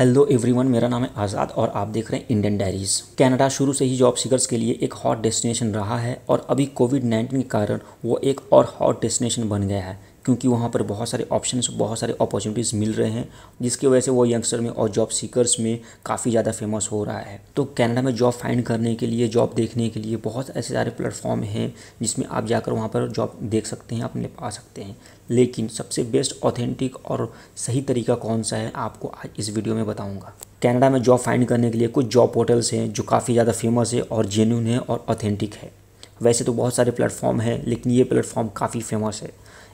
Hello everyone मेरा नाम है आज़ाद और आप देख रहे हैं इंडियन डायरीज कनाडा शुरू से ही जॉब सीकर्स के लिए एक हॉट डेस्टिनेशन रहा है और अभी कोविड 19 के कारण वो एक और हॉट डेस्टिनेशन बन गया है। क्योंकि वहाँ पर बहुत सारे ऑप्शंस बहुत सारे अपॉर्चुनिटीज़ मिल रहे हैं, जिसकी वजह से वो यंगस्टर में और जॉब सीकर्स में काफ़ी ज़्यादा फ़ेमस हो रहा है। तो कनाडा में जॉब फाइंड करने के लिए जॉब देखने के लिए बहुत ऐसे सारे प्लेटफॉर्म हैं, जिसमें आप जाकर वहाँ पर जॉब देख सकते हैं अपने पा सकते हैं। लेकिन सबसे बेस्ट ऑथेंटिक और सही तरीका कौन सा है, आपको आज इस वीडियो में बताऊँगा। कनाडा में जॉब फाइंड करने के लिए कुछ जॉब पोर्टल्स हैं, जो काफ़ी ज़्यादा फ़ेमस है और जेन्यून है और ऑथेंटिक है। वैसे तो बहुत सारे प्लेटफॉर्म हैं, लेकिन ये प्लेटफॉर्म काफ़ी फ़ेमस है।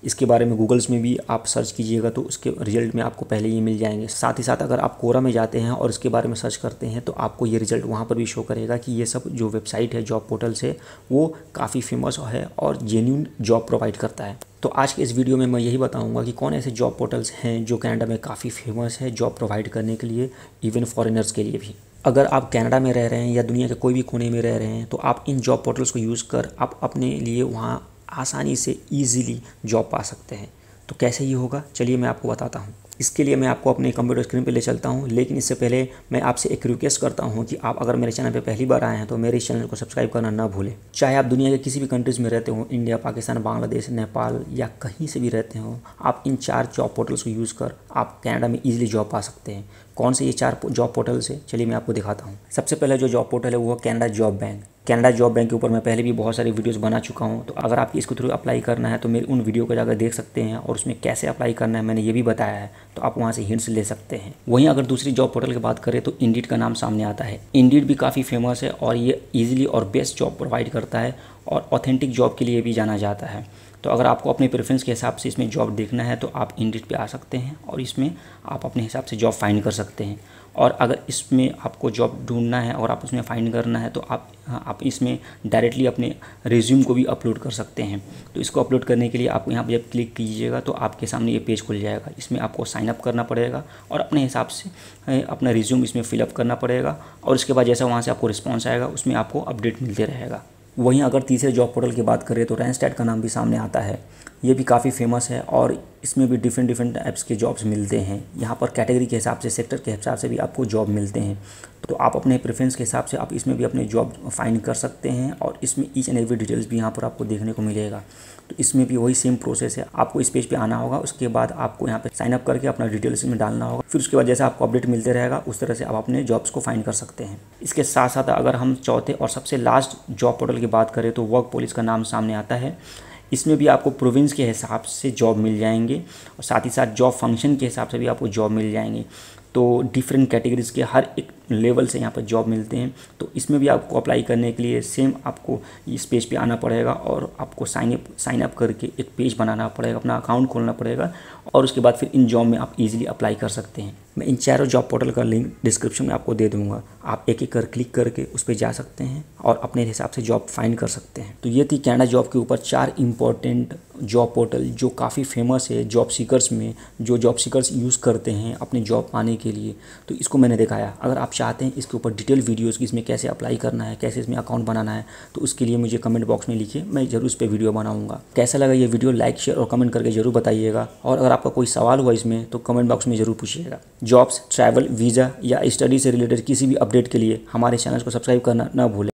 इसके बारे में गूगल्स में भी आप सर्च कीजिएगा तो उसके रिज़ल्ट में आपको पहले ही मिल जाएँगे। साथ ही साथ अगर आप कोरा में जाते हैं और इसके बारे में सर्च करते हैं तो आपको ये रिज़ल्ट वहाँ पर भी शो करेगा कि ये सब जो वेबसाइट है जॉब पोर्टल्स है वो काफ़ी फ़ेमस है और जेन्यून जॉब प्रोवाइड करता है। तो आज के इस वीडियो में मैं यही बताऊँगा कि कौन ऐसे जॉब पोर्टल्स हैं जो कनाडा में काफ़ी फ़ेमस है जॉब प्रोवाइड करने के लिए इवन फॉरेनर्स के लिए भी। अगर आप कनाडा में रह रहे हैं या दुनिया के कोई भी कोने में रह रहे हैं तो आप इन जॉब पोर्टल्स को यूज़ कर, आप अपने लिए वहाँ आसानी से ईज़िली जॉब पा सकते हैं। तो कैसे ये होगा? चलिए मैं आपको बताता हूँ। इसके लिए मैं आपको अपने कंप्यूटर स्क्रीन पर ले चलता हूँ। लेकिन इससे पहले मैं आपसे एक रिक्वेस्ट करता हूँ कि आप अगर मेरे चैनल पर पहली बार आए हैं तो मेरे इस चैनल को सब्सक्राइब करना ना भूलें। चाहे आप दुनिया के किसी भी कंट्रीज़ में रहते हो इंडिया पाकिस्तान बांग्लादेश नेपाल या कहीं से भी रहते हो, आप इन चार जॉब पोर्टल्स को यूज़ कर आप कैनेडा में ईजिली जॉब पा सकते हैं। कौन से ये चार जॉब पोर्टल्स है? चलिए मैं आपको दिखाता हूँ। सबसे पहले जो जॉब पोर्टल है, वो है Canada Job Bank Canada Job Bank के ऊपर मैं पहले भी बहुत सारी वीडियोस बना चुका हूँ तो अगर आपकी इसके थ्रू अप्लाई करना है तो मेरे उन वीडियो को जाकर देख सकते हैं और उसमें कैसे अप्लाई करना है मैंने ये भी बताया है तो आप वहाँ से हिंट्स ले सकते हैं। वहीं अगर दूसरी जॉब पोर्टल की बात करें तो इंडीड का नाम सामने आता है। इंडीड भी काफ़ी फ़ेमस है और ये ईजिली और बेस्ट जॉब प्रोवाइड करता है और ऑथेंटिक जॉब के लिए भी जाना जाता है। तो अगर आपको अपने प्रेफरेंस के हिसाब से इसमें जॉब देखना है तो आप इंडिट पे आ सकते हैं और इसमें आप अपने हिसाब से जॉब फाइंड कर सकते हैं। और अगर इसमें आपको जॉब ढूंढना है और आप उसमें फाइंड करना है तो आप आप इसमें डायरेक्टली अपने रिज्यूम को भी अपलोड कर सकते हैं। तो इसको अपलोड करने के लिए आप यहाँ पर जब क्लिक कीजिएगा तो आपके सामने ये पेज खुल जाएगा। इसमें आपको साइनअप करना पड़ेगा और अपने हिसाब से अपना रिज्यूम इसमें फिलअप करना पड़ेगा और उसके बाद जैसा वहाँ से आपको रिस्पॉन्स आएगा, उसमें आपको अपडेट मिलते रहेगा। वहीं अगर तीसरे जॉब पोर्टल की बात करें तो रैनस्टैट का नाम भी सामने आता है। ये भी काफ़ी फ़ेमस है और इसमें भी डिफरेंट डिफरेंट टाइप्स के जॉब्स मिलते हैं। यहाँ पर कैटेगरी के हिसाब से सेक्टर के हिसाब से भी आपको जॉब मिलते हैं। तो आप अपने प्रेफरेंस के हिसाब से आप इसमें भी अपने जॉब फाइंड कर सकते हैं और इसमें ईच एंड एवरी डिटेल्स भी यहाँ पर आपको देखने को मिलेगा। तो इसमें भी वही सेम प्रोसेस है। आपको इस पेज पे आना होगा, उसके बाद आपको यहाँ पे साइन अप करके अपना डिटेल्स इसमें डालना होगा। फिर उसके बाद जैसे आपको अपडेट मिलते रहेगा, उस तरह से आप अपने जॉब्स को फाइंड कर सकते हैं। इसके साथ साथ अगर हम चौथे और सबसे लास्ट जॉब पोर्टल की बात करें तो वर्क पुलिस का नाम सामने आता है। इसमें भी आपको प्रोविंस के हिसाब से जॉब मिल जाएँगे और साथ ही साथ जॉब फ़ंक्शन के हिसाब से भी आपको जॉब मिल जाएँगे। तो डिफरेंट कैटेगरीज के हर एक लेवल से यहाँ पर जॉब मिलते हैं। तो इसमें भी आपको अप्लाई करने के लिए सेम आपको इस पेज पे आना पड़ेगा और आपको साइन अप साइन अप करके एक पेज बनाना पड़ेगा, अपना अकाउंट खोलना पड़ेगा और उसके बाद फिर इन जॉब में आप इजीली अप्लाई कर सकते हैं। मैं इन चारों जॉब पोर्टल का लिंक डिस्क्रिप्शन में आपको दे दूँगा। आप एक एक कर, क्लिक करके उस पर जा सकते हैं और अपने हिसाब से जॉब फाइंड कर सकते हैं। तो ये थी कैनेडा जॉब के ऊपर चार इंपॉर्टेंट जॉब पोर्टल जो काफ़ी फ़ेमस है जॉब सीकर्स में, जो जॉब सीकर्स यूज़ करते हैं अपने जॉब पाने के लिए। तो इसको मैंने दिखाया। अगर आप चाहते हैं इसके ऊपर डिटेल वीडियोज़ की इसमें कैसे अप्लाई करना है, कैसे इसमें अकाउंट बनाना है तो उसके लिए मुझे कमेंट बॉक्स में लिखिए, मैं ज़रूर इस पर वीडियो बनाऊँगा। कैसा लगा ये वीडियो, लाइक, शेयर और कमेंट करके ज़रूर बताइएगा। और अगर आपका कोई सवाल हुआ इसमें तो कमेंट बॉक्स में ज़रूर पूछिएगा। जॉब्स, ट्रैवल, वीज़ा या स्टडी से रिलेटेड किसी भी अपडेट के लिए हमारे चैनल को सब्सक्राइब करना ना भूलें।